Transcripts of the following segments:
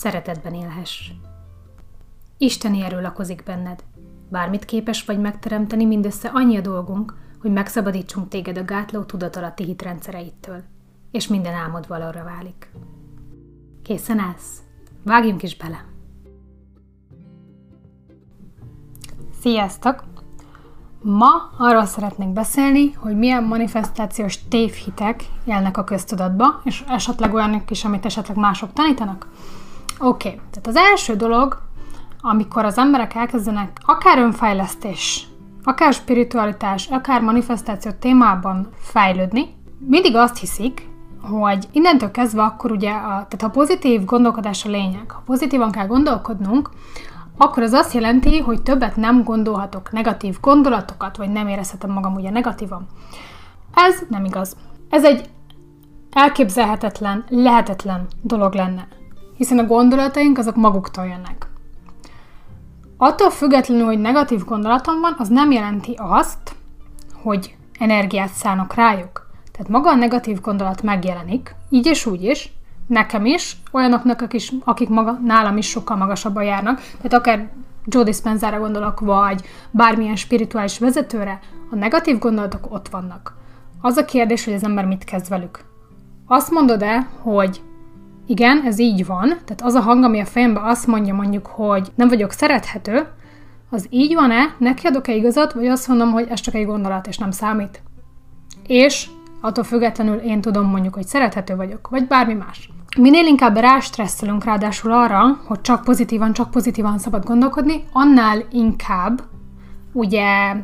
szeretetben élhess. Isteni erő lakozik benned. Bármit képes vagy megteremteni, mindössze annyi a dolgunk, hogy megszabadítsunk téged a gátló tudatalatti hitrendszereittől, és minden álmod valóra válik. Készen állsz? Vágjunk is bele! Sziasztok! Ma arról szeretnék beszélni, hogy milyen manifestációs tévhitek élnek a köztudatba, és esetleg olyanok is, amit esetleg mások tanítanak. Oké, okay. tehát az első dolog, amikor az emberek elkezdenek akár önfejlesztés, akár spiritualitás, akár manifestáció témában fejlődni, mindig azt hiszik, hogy innentől kezdve akkor ugye, a, tehát ha pozitív gondolkodás a lényeg, ha pozitívan kell gondolkodnunk, akkor az azt jelenti, hogy többet nem gondolhatok negatív gondolatokat, vagy nem érezhetem magam ugye negatívan. Ez nem igaz. Ez egy elképzelhetetlen, lehetetlen dolog lenne, hiszen a gondolataink azok maguktól jönnek. Attól függetlenül, hogy negatív gondolatom van, az nem jelenti azt, hogy energiát szánok rájuk. Tehát maga a negatív gondolat megjelenik, így és úgy is, nekem is, olyanoknak, akik, akik maga, nálam is sokkal magasabban járnak, tehát akár Joe Dispenzára gondolok, vagy bármilyen spirituális vezetőre, a negatív gondolatok ott vannak. Az a kérdés, hogy az ember mit kezd velük. Azt mondod-e, hogy igen, ez így van, tehát az a hang, ami a fejemben azt mondja mondjuk, hogy nem vagyok szerethető, az így van-e, neki adok-e igazat, vagy azt mondom, hogy ez csak egy gondolat, és nem számít. És attól függetlenül én tudom mondjuk, hogy szerethető vagyok, vagy bármi más. Minél inkább rástresszelünk ráadásul arra, hogy csak pozitívan, csak pozitívan szabad gondolkodni, annál inkább ugye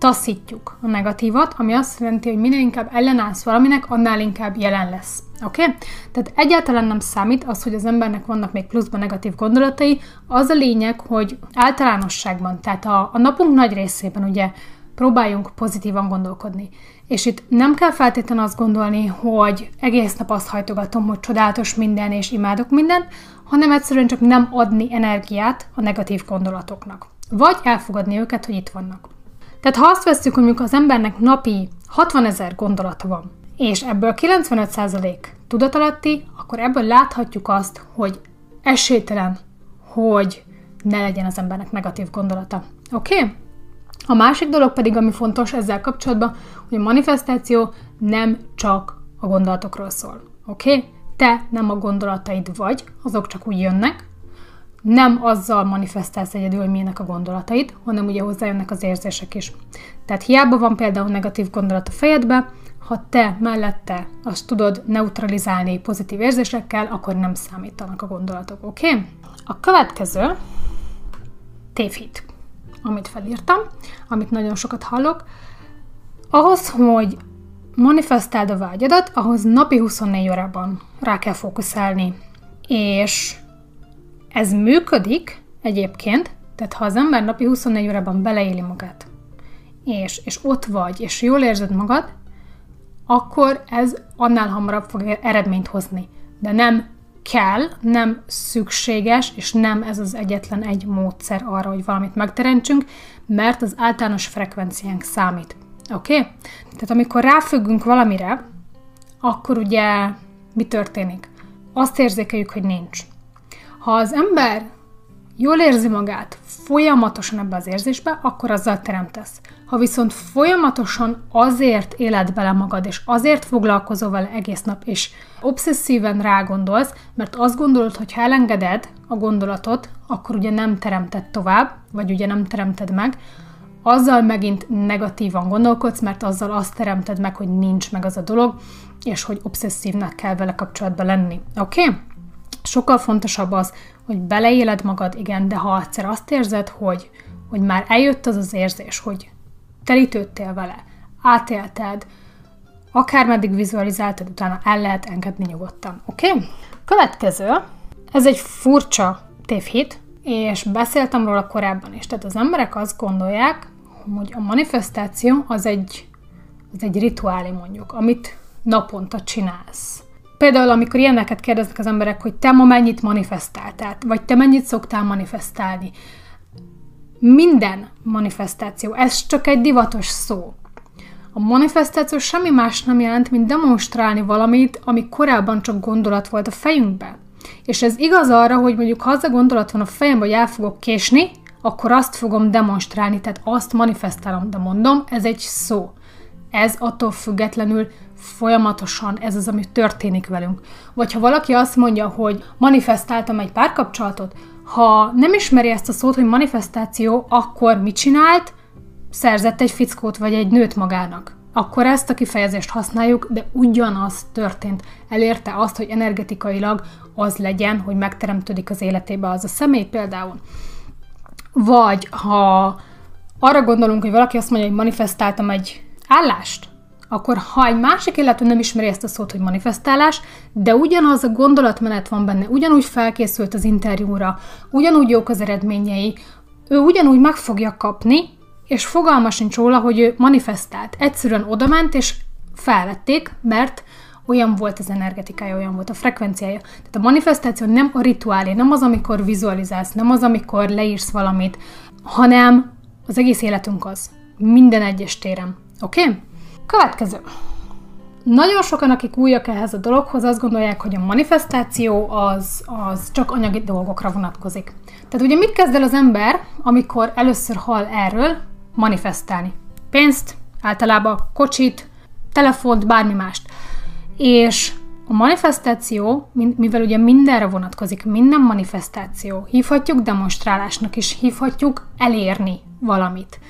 taszítjuk a negatívat, ami azt jelenti, hogy minél inkább ellenállsz valaminek, annál inkább jelen lesz. Oké? Okay? Tehát egyáltalán nem számít az, hogy az embernek vannak még pluszban negatív gondolatai, az a lényeg, hogy általánosságban, tehát a, a napunk nagy részében ugye próbáljunk pozitívan gondolkodni. És itt nem kell feltétlenül azt gondolni, hogy egész nap azt hajtogatom, hogy csodálatos minden és imádok mindent, hanem egyszerűen csak nem adni energiát a negatív gondolatoknak. Vagy elfogadni őket, hogy itt vannak. Tehát ha azt veszük, hogy az embernek napi 60 ezer gondolata van, és ebből 95% tudatalatti, akkor ebből láthatjuk azt, hogy esélytelen, hogy ne legyen az embernek negatív gondolata. Oké? Okay? A másik dolog pedig, ami fontos ezzel kapcsolatban, hogy a manifestáció nem csak a gondolatokról szól. Oké? Okay? Te nem a gondolataid vagy, azok csak úgy jönnek, nem azzal manifestálsz egyedül, hogy milyenek a gondolataid, hanem ugye hozzájönnek az érzések is. Tehát hiába van például negatív gondolat a fejedbe, ha te mellette azt tudod neutralizálni pozitív érzésekkel, akkor nem számítanak a gondolatok, oké? Okay? A következő tévhit amit felírtam, amit nagyon sokat hallok, ahhoz, hogy manifestáld a vágyadat, ahhoz napi 24 órában rá kell fókuszálni. És ez működik egyébként, tehát ha az ember napi 24 órában beleéli magát, és, és ott vagy, és jól érzed magad, akkor ez annál hamarabb fog eredményt hozni. De nem kell, nem szükséges, és nem ez az egyetlen egy módszer arra, hogy valamit megteremtsünk, mert az általános frekvenciánk számít. Oké? Okay? Tehát amikor ráfüggünk valamire, akkor ugye mi történik? Azt érzékeljük, hogy nincs. Ha az ember jól érzi magát folyamatosan ebbe az érzésbe, akkor azzal teremtesz. Ha viszont folyamatosan azért éled bele magad, és azért foglalkozol vele egész nap, és obszesszíven rágondolsz, mert azt gondolod, hogy ha elengeded a gondolatot, akkor ugye nem teremted tovább, vagy ugye nem teremted meg, azzal megint negatívan gondolkodsz, mert azzal azt teremted meg, hogy nincs meg az a dolog, és hogy obszesszívnek kell vele kapcsolatban lenni. Oké? Okay? Sokkal fontosabb az, hogy beleéled magad, igen, de ha egyszer azt érzed, hogy, hogy már eljött az az érzés, hogy telítődtél vele, átélted, akármeddig vizualizáltad, utána el lehet engedni nyugodtan. Oké? Okay? Következő, ez egy furcsa tévhit, és beszéltem róla korábban is. Tehát az emberek azt gondolják, hogy a manifestáció az egy, az egy rituálé mondjuk, amit naponta csinálsz. Például, amikor ilyeneket kérdeznek az emberek, hogy te ma mennyit manifestáltál, vagy te mennyit szoktál manifestálni. Minden manifestáció, ez csak egy divatos szó. A manifestáció semmi más nem jelent, mint demonstrálni valamit, ami korábban csak gondolat volt a fejünkben. És ez igaz arra, hogy mondjuk ha az a gondolat van a fejemben, hogy el fogok késni, akkor azt fogom demonstrálni, tehát azt manifestálom, de mondom, ez egy szó. Ez attól függetlenül folyamatosan ez az, ami történik velünk. Vagy ha valaki azt mondja, hogy manifestáltam egy párkapcsolatot, ha nem ismeri ezt a szót, hogy manifestáció, akkor mit csinált? Szerzett egy fickót vagy egy nőt magának. Akkor ezt a kifejezést használjuk, de ugyanaz történt. Elérte azt, hogy energetikailag az legyen, hogy megteremtődik az életébe az a személy például. Vagy ha arra gondolunk, hogy valaki azt mondja, hogy manifestáltam egy állást, akkor ha egy másik illető nem ismeri ezt a szót, hogy manifestálás, de ugyanaz a gondolatmenet van benne, ugyanúgy felkészült az interjúra, ugyanúgy jók az eredményei, ő ugyanúgy meg fogja kapni, és fogalma sincs róla, hogy ő manifestált. Egyszerűen odament, és felvették, mert olyan volt az energetikája, olyan volt a frekvenciája. Tehát a manifestáció nem a rituálé, nem az, amikor vizualizálsz, nem az, amikor leírsz valamit, hanem az egész életünk az. Minden egyes téren. Oké? Okay? Következő. Nagyon sokan, akik újak ehhez a dologhoz, azt gondolják, hogy a manifestáció az, az csak anyagi dolgokra vonatkozik. Tehát ugye mit kezd el az ember, amikor először hall erről manifestálni? Pénzt, általában kocsit, telefont, bármi mást. És a manifestáció, mivel ugye mindenre vonatkozik, minden manifestáció, hívhatjuk demonstrálásnak is, hívhatjuk elérni valamit.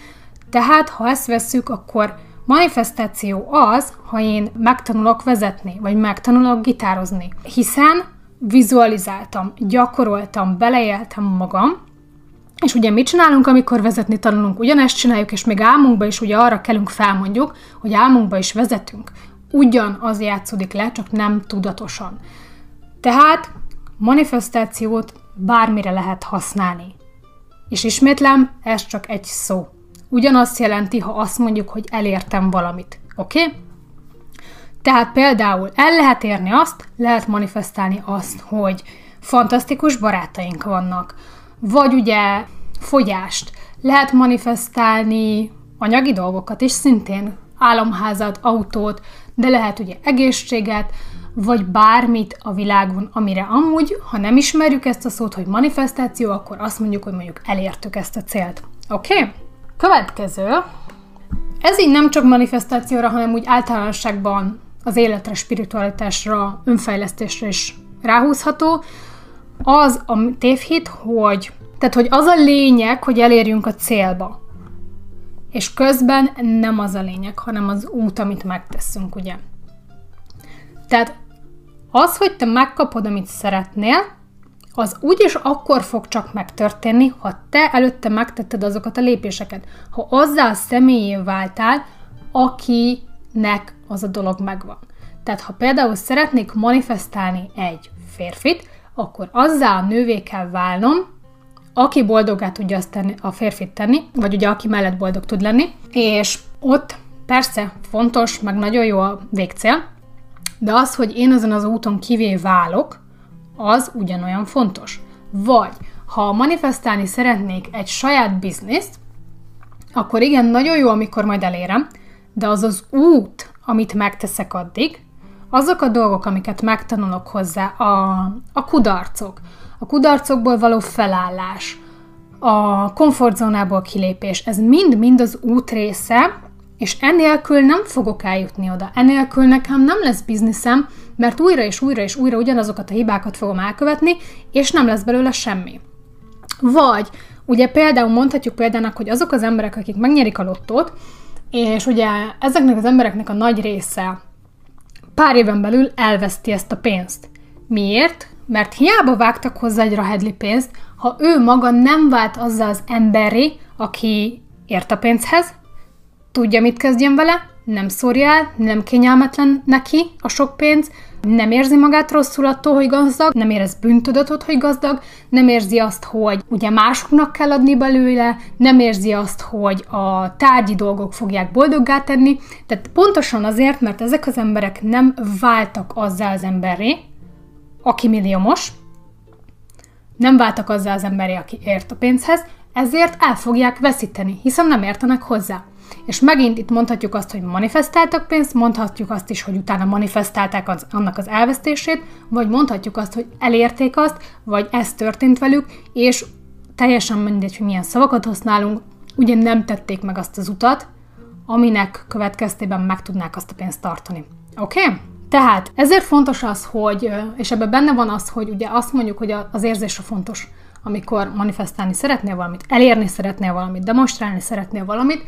Tehát, ha ezt vesszük, akkor Manifestáció az, ha én megtanulok vezetni, vagy megtanulok gitározni, hiszen vizualizáltam, gyakoroltam, beleéltem magam, és ugye mit csinálunk, amikor vezetni tanulunk? Ugyanezt csináljuk, és még álmunkba is ugye arra kellünk felmondjuk, hogy álmunkba is vezetünk. Ugyanaz játszódik le, csak nem tudatosan. Tehát manifestációt bármire lehet használni. És ismétlem, ez csak egy szó ugyanazt jelenti, ha azt mondjuk, hogy elértem valamit. Oké? Okay? Tehát például el lehet érni azt, lehet manifestálni azt, hogy fantasztikus barátaink vannak, vagy ugye fogyást, lehet manifestálni anyagi dolgokat is szintén, álomházat, autót, de lehet ugye egészséget, vagy bármit a világon, amire amúgy, ha nem ismerjük ezt a szót, hogy manifestáció, akkor azt mondjuk, hogy mondjuk elértük ezt a célt. Oké? Okay? Következő, ez így nem csak manifestációra, hanem úgy általánosságban az életre, spiritualitásra, önfejlesztésre is ráhúzható, az a tévhit, hogy, tehát, hogy az a lényeg, hogy elérjünk a célba. És közben nem az a lényeg, hanem az út, amit megteszünk, ugye? Tehát az, hogy te megkapod, amit szeretnél, az úgyis akkor fog csak megtörténni, ha te előtte megtetted azokat a lépéseket. Ha azzal személyé váltál, akinek az a dolog megvan. Tehát ha például szeretnék manifestálni egy férfit, akkor azzal a nővé kell válnom, aki boldogá tudja azt tenni, a férfit tenni, vagy ugye aki mellett boldog tud lenni, és ott persze fontos, meg nagyon jó a végcél, de az, hogy én ezen az úton kivé válok, az ugyanolyan fontos. Vagy, ha manifestálni szeretnék egy saját bizniszt, akkor igen, nagyon jó, amikor majd elérem, de az az út, amit megteszek addig, azok a dolgok, amiket megtanulok hozzá, a, a kudarcok, a kudarcokból való felállás, a komfortzónából kilépés, ez mind-mind az út része, és enélkül nem fogok eljutni oda. Enélkül nekem nem lesz bizniszem, mert újra és újra és újra ugyanazokat a hibákat fogom elkövetni, és nem lesz belőle semmi. Vagy, ugye például mondhatjuk példának, hogy azok az emberek, akik megnyerik a lottót, és ugye ezeknek az embereknek a nagy része pár éven belül elveszti ezt a pénzt. Miért? Mert hiába vágtak hozzá egy rahedli pénzt, ha ő maga nem vált azzal az emberi, aki ért a pénzhez, tudja, mit kezdjen vele, nem szórja el, nem kényelmetlen neki a sok pénz, nem érzi magát rosszul attól, hogy gazdag, nem érez bűntudatot, hogy gazdag, nem érzi azt, hogy ugye másoknak kell adni belőle, nem érzi azt, hogy a tárgyi dolgok fogják boldoggá tenni. Tehát pontosan azért, mert ezek az emberek nem váltak azzal az emberré, aki milliómos, nem váltak azzal az emberré, aki ért a pénzhez, ezért el fogják veszíteni, hiszen nem értenek hozzá. És megint itt mondhatjuk azt, hogy manifestáltak pénzt, mondhatjuk azt is, hogy utána manifestálták az, annak az elvesztését, vagy mondhatjuk azt, hogy elérték azt, vagy ez történt velük, és teljesen mindegy, hogy milyen szavakat használunk, ugye nem tették meg azt az utat, aminek következtében meg tudnák azt a pénzt tartani. Oké? Okay? Tehát ezért fontos az, hogy, és ebben benne van az, hogy ugye azt mondjuk, hogy az érzés a fontos, amikor manifestálni szeretnél valamit, elérni szeretnél valamit, demonstrálni szeretnél valamit,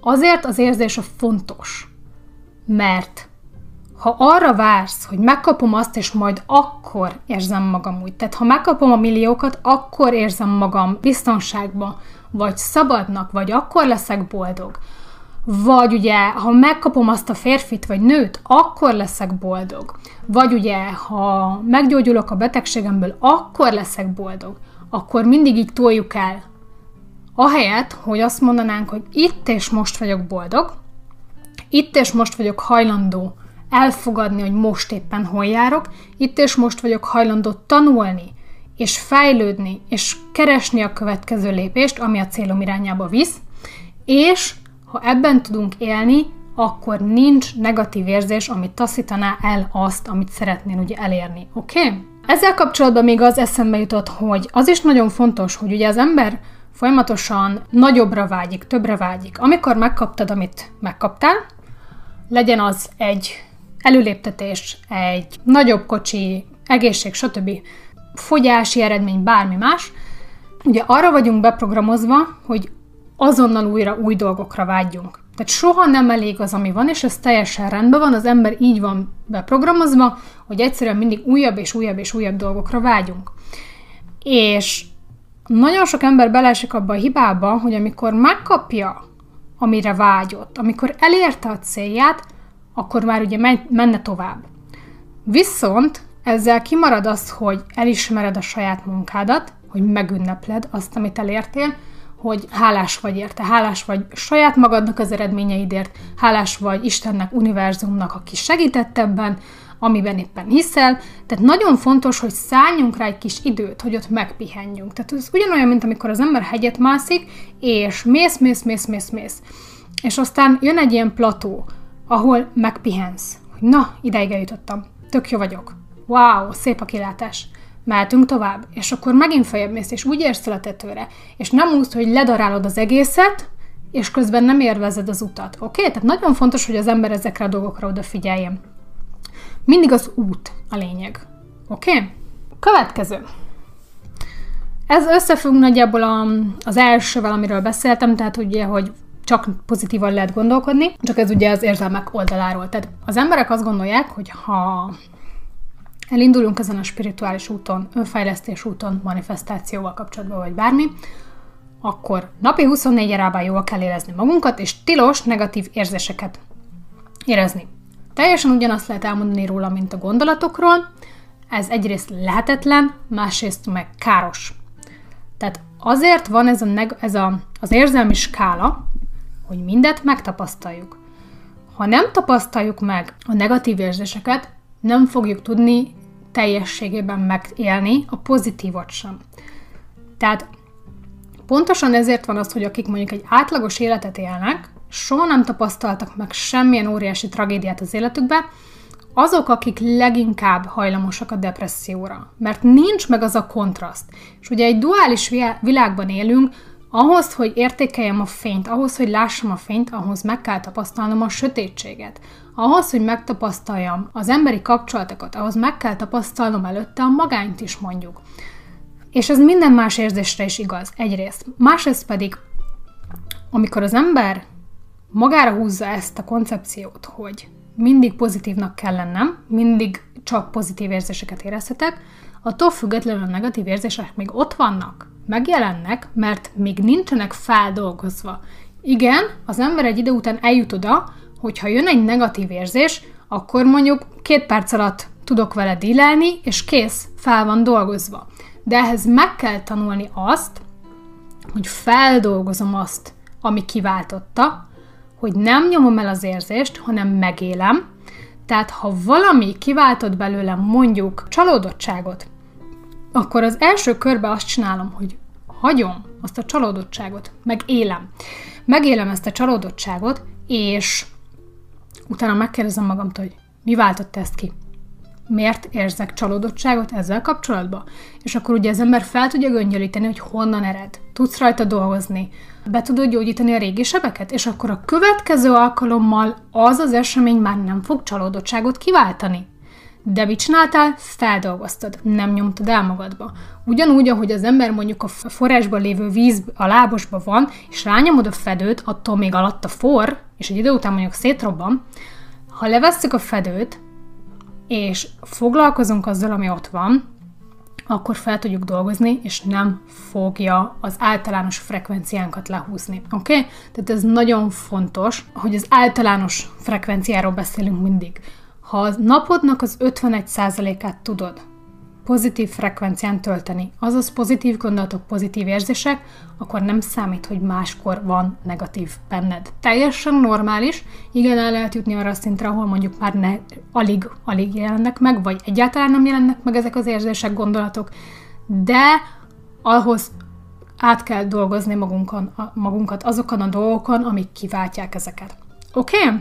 Azért az érzés a fontos, mert ha arra vársz, hogy megkapom azt, és majd akkor érzem magam úgy, tehát ha megkapom a milliókat, akkor érzem magam biztonságban, vagy szabadnak, vagy akkor leszek boldog, vagy ugye, ha megkapom azt a férfit vagy nőt, akkor leszek boldog. Vagy ugye, ha meggyógyulok a betegségemből, akkor leszek boldog. Akkor mindig így toljuk el Ahelyett, hogy azt mondanánk, hogy itt és most vagyok boldog, itt és most vagyok hajlandó elfogadni, hogy most éppen hol járok, itt és most vagyok hajlandó tanulni, és fejlődni, és keresni a következő lépést, ami a célom irányába visz, és ha ebben tudunk élni, akkor nincs negatív érzés, ami taszítaná el azt, amit szeretnél ugye elérni. Oké? Okay? Ezzel kapcsolatban még az eszembe jutott, hogy az is nagyon fontos, hogy ugye az ember folyamatosan nagyobbra vágyik, többre vágyik. Amikor megkaptad, amit megkaptál, legyen az egy előléptetés, egy nagyobb kocsi, egészség, stb. fogyási eredmény, bármi más, ugye arra vagyunk beprogramozva, hogy azonnal újra új dolgokra vágyjunk. Tehát soha nem elég az, ami van, és ez teljesen rendben van, az ember így van beprogramozva, hogy egyszerűen mindig újabb és újabb és újabb dolgokra vágyunk. És nagyon sok ember belesik abba a hibába, hogy amikor megkapja, amire vágyott, amikor elérte a célját, akkor már ugye menne tovább. Viszont ezzel kimarad az, hogy elismered a saját munkádat, hogy megünnepled azt, amit elértél, hogy hálás vagy érte, hálás vagy saját magadnak az eredményeidért, hálás vagy Istennek, univerzumnak, aki segített ebben, amiben éppen hiszel. Tehát nagyon fontos, hogy szálljunk rá egy kis időt, hogy ott megpihenjünk. Tehát ez ugyanolyan, mint amikor az ember hegyet mászik, és mész, mész, mész, mész, mész. És aztán jön egy ilyen plató, ahol megpihensz. Hogy na, ideig eljutottam. Tök jó vagyok. Wow, szép a kilátás mehetünk tovább, és akkor megint feljebb mész, és úgy érsz a tetőre, és nem úgy, hogy ledarálod az egészet, és közben nem érvezed az utat. Oké? Okay? Tehát nagyon fontos, hogy az ember ezekre a dolgokra odafigyeljen. Mindig az út a lényeg. Oké? Okay? Következő. Ez összefügg nagyjából a, az elsővel, amiről beszéltem, tehát ugye, hogy csak pozitívan lehet gondolkodni, csak ez ugye az érzelmek oldaláról. Tehát az emberek azt gondolják, hogy ha elindulunk ezen a spirituális úton, önfejlesztés úton, manifestációval kapcsolatban, vagy bármi, akkor napi 24 órában jól kell érezni magunkat, és tilos negatív érzéseket érezni. Teljesen ugyanazt lehet elmondani róla, mint a gondolatokról. Ez egyrészt lehetetlen, másrészt meg káros. Tehát azért van ez, a neg- ez a, az érzelmi skála, hogy mindet megtapasztaljuk. Ha nem tapasztaljuk meg a negatív érzéseket, nem fogjuk tudni teljességében megélni a pozitívat sem. Tehát pontosan ezért van az, hogy akik mondjuk egy átlagos életet élnek, soha nem tapasztaltak meg semmilyen óriási tragédiát az életükbe, azok, akik leginkább hajlamosak a depresszióra, mert nincs meg az a kontraszt. És ugye egy duális világban élünk, ahhoz, hogy értékeljem a fényt, ahhoz, hogy lássam a fényt, ahhoz meg kell tapasztalnom a sötétséget. Ahhoz, hogy megtapasztaljam az emberi kapcsolatokat, ahhoz meg kell tapasztalnom előtte a magányt is mondjuk. És ez minden más érzésre is igaz, egyrészt. Másrészt pedig, amikor az ember magára húzza ezt a koncepciót, hogy mindig pozitívnak kell lennem, mindig csak pozitív érzéseket érezhetek, attól függetlenül a negatív érzések még ott vannak, megjelennek, mert még nincsenek feldolgozva. Igen, az ember egy idő után eljut oda, hogyha jön egy negatív érzés, akkor mondjuk két perc alatt tudok vele dílelni, és kész, fel van dolgozva. De ehhez meg kell tanulni azt, hogy feldolgozom azt, ami kiváltotta, hogy nem nyomom el az érzést, hanem megélem. Tehát ha valami kiváltott belőlem mondjuk csalódottságot, akkor az első körbe azt csinálom, hogy hagyom azt a csalódottságot, meg élem. Megélem ezt a csalódottságot, és utána megkérdezem magamtól, hogy mi váltotta ezt ki? Miért érzek csalódottságot ezzel kapcsolatban? És akkor ugye az ember fel tudja göngyölíteni, hogy honnan ered. Tudsz rajta dolgozni, be tudod gyógyítani a régi sebeket, és akkor a következő alkalommal az az esemény már nem fog csalódottságot kiváltani. De mit csináltál? Feldolgoztad, nem nyomtad el magadba. Ugyanúgy, ahogy az ember mondjuk a forrásban lévő víz a lábosba van, és rányomod a fedőt, attól még alatt a for, és egy idő után mondjuk szétrobban, ha levesszük a fedőt, és foglalkozunk azzal, ami ott van, akkor fel tudjuk dolgozni, és nem fogja az általános frekvenciánkat lehúzni. Oké? Okay? Tehát ez nagyon fontos, hogy az általános frekvenciáról beszélünk mindig. Ha a napodnak az 51%-át tudod pozitív frekvencián tölteni, azaz pozitív gondolatok, pozitív érzések, akkor nem számít, hogy máskor van negatív benned. Teljesen normális, igen, el lehet jutni arra a szintre, ahol mondjuk már ne, alig, alig jelennek meg, vagy egyáltalán nem jelennek meg ezek az érzések, gondolatok, de ahhoz át kell dolgozni magunkon, magunkat azokon a dolgokon, amik kiváltják ezeket. Oké? Okay?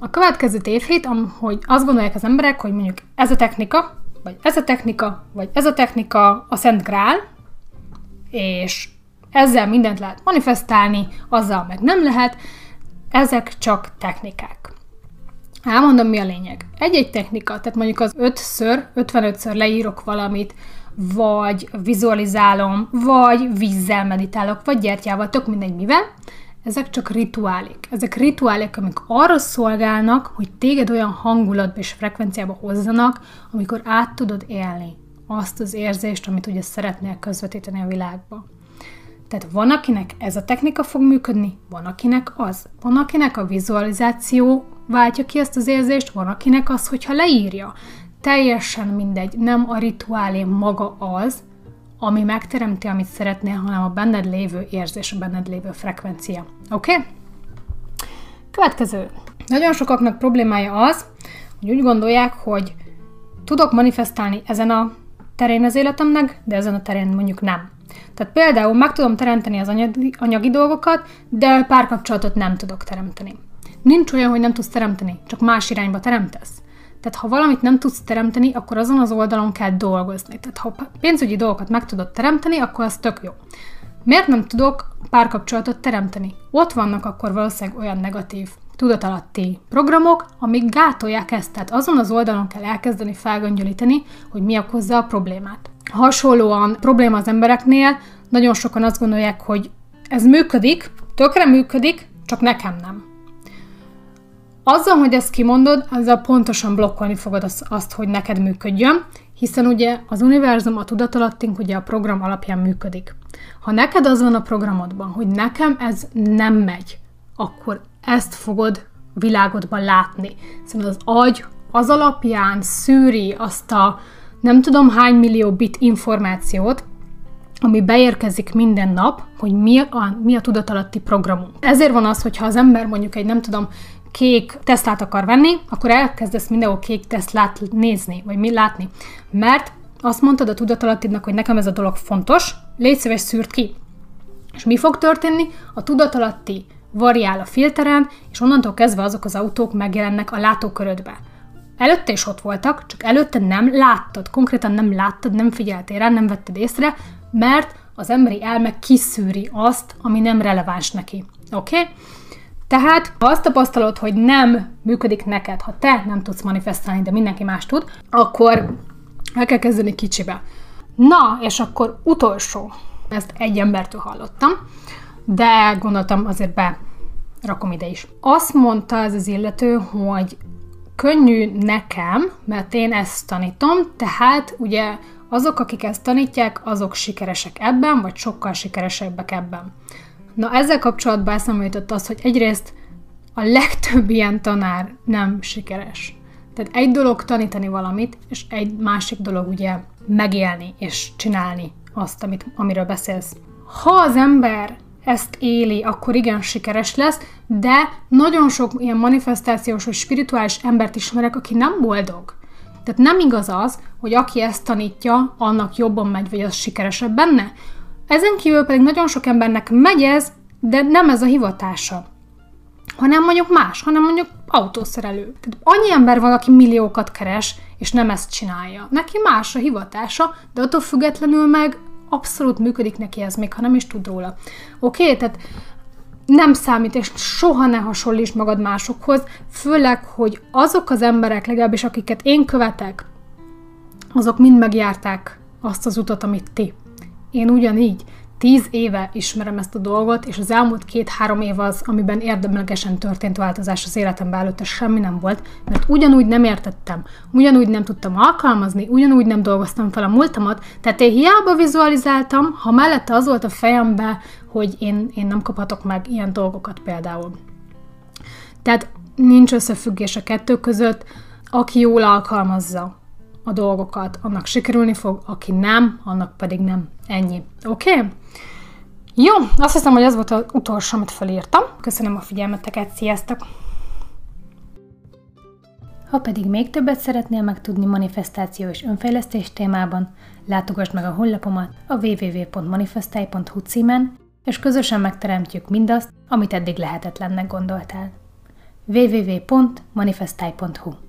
A következő tévhét, hogy azt gondolják az emberek, hogy mondjuk ez a technika, vagy ez a technika, vagy ez a technika a Szent Grál, és ezzel mindent lehet manifestálni, azzal meg nem lehet, ezek csak technikák. Elmondom, mi a lényeg. Egy-egy technika, tehát mondjuk az 5-ször, 55-ször leírok valamit, vagy vizualizálom, vagy vízzel meditálok, vagy gyertyával, tök mindegy mivel, ezek csak rituálék. Ezek rituálék, amik arra szolgálnak, hogy téged olyan hangulatba és frekvenciába hozzanak, amikor át tudod élni azt az érzést, amit ugye szeretnél közvetíteni a világba. Tehát van, akinek ez a technika fog működni, van, akinek az. Van, akinek a vizualizáció váltja ki ezt az érzést, van, akinek az, hogyha leírja. Teljesen mindegy, nem a rituálé maga az, ami megteremti, amit szeretnél, hanem a benned lévő érzés, a benned lévő frekvencia. Oké? Okay? Következő. Nagyon sokaknak problémája az, hogy úgy gondolják, hogy tudok manifestálni ezen a terén az életemnek, de ezen a terén mondjuk nem. Tehát például meg tudom teremteni az anyagi, anyagi dolgokat, de párkapcsolatot nem tudok teremteni. Nincs olyan, hogy nem tudsz teremteni, csak más irányba teremtesz. Tehát ha valamit nem tudsz teremteni, akkor azon az oldalon kell dolgozni. Tehát ha pénzügyi dolgokat meg tudod teremteni, akkor az tök jó. Miért nem tudok párkapcsolatot teremteni? Ott vannak akkor valószínűleg olyan negatív tudatalatti programok, amik gátolják ezt. Tehát azon az oldalon kell elkezdeni felgöngyölíteni, hogy mi okozza a problémát. Hasonlóan probléma az embereknél, nagyon sokan azt gondolják, hogy ez működik, tökre működik, csak nekem nem. Azzal, hogy ezt kimondod, azzal pontosan blokkolni fogod azt, azt, hogy neked működjön, hiszen ugye az univerzum, a tudatalattunk ugye a program alapján működik. Ha neked az van a programodban, hogy nekem ez nem megy, akkor ezt fogod világodban látni. Szóval az agy az alapján szűri azt a nem tudom hány millió bit információt, ami beérkezik minden nap, hogy mi a, mi a tudatalatti programunk. Ezért van az, hogyha az ember mondjuk egy nem tudom kék Teslát akar venni, akkor elkezdesz mindenhol kék Teslát nézni, vagy mi látni. Mert azt mondtad a tudatalattidnak, hogy nekem ez a dolog fontos, légy szíves szűrt ki. És mi fog történni? A tudatalatti variál a filteren, és onnantól kezdve azok az autók megjelennek a látókörödbe. előtte is ott voltak, csak előtte nem láttad, konkrétan nem láttad, nem figyeltél rá, nem vetted észre, mert az emberi elme kiszűri azt, ami nem releváns neki. Oké? Okay? Tehát, ha azt tapasztalod, hogy nem működik neked, ha te nem tudsz manifestálni, de mindenki más tud, akkor el kell kezdeni kicsibe. Na, és akkor utolsó. Ezt egy embertől hallottam, de gondoltam azért be rakom ide is. Azt mondta ez az illető, hogy könnyű nekem, mert én ezt tanítom, tehát ugye azok, akik ezt tanítják, azok sikeresek ebben, vagy sokkal sikeresebbek ebben. Na ezzel kapcsolatban eszembe jutott az, hogy egyrészt a legtöbb ilyen tanár nem sikeres. Tehát egy dolog tanítani valamit, és egy másik dolog ugye megélni és csinálni azt, amit, amiről beszélsz. Ha az ember ezt éli, akkor igen sikeres lesz, de nagyon sok ilyen manifestációs vagy spirituális embert ismerek, aki nem boldog. Tehát nem igaz az, hogy aki ezt tanítja, annak jobban megy, vagy az sikeresebb benne. Ezen kívül pedig nagyon sok embernek megy ez, de nem ez a hivatása hanem mondjuk más, hanem mondjuk autószerelő. Tehát annyi ember van, aki milliókat keres, és nem ezt csinálja. Neki más a hivatása, de attól függetlenül meg abszolút működik neki ez, még ha nem is tud róla. Oké, okay? tehát nem számít, és soha ne hasonlíts magad másokhoz, főleg, hogy azok az emberek, legalábbis akiket én követek, azok mind megjárták azt az utat, amit ti. Én ugyanígy. Tíz éve ismerem ezt a dolgot, és az elmúlt két-három év az, amiben érdemlegesen történt változás az életemben, előtte semmi nem volt, mert ugyanúgy nem értettem, ugyanúgy nem tudtam alkalmazni, ugyanúgy nem dolgoztam fel a múltamat, tehát én hiába vizualizáltam, ha mellette az volt a fejembe, hogy én, én nem kaphatok meg ilyen dolgokat például. Tehát nincs összefüggés a kettő között, aki jól alkalmazza a dolgokat, annak sikerülni fog, aki nem, annak pedig nem. Ennyi. Oké? Okay? Jó, azt hiszem, hogy ez volt az utolsó, amit felírtam. Köszönöm a figyelmeteket, sziasztok! Ha pedig még többet szeretnél megtudni manifestáció és önfejlesztés témában, látogass meg a honlapomat a www.manifestai.hu címen, és közösen megteremtjük mindazt, amit eddig lehetetlennek gondoltál. www.manifestai.hu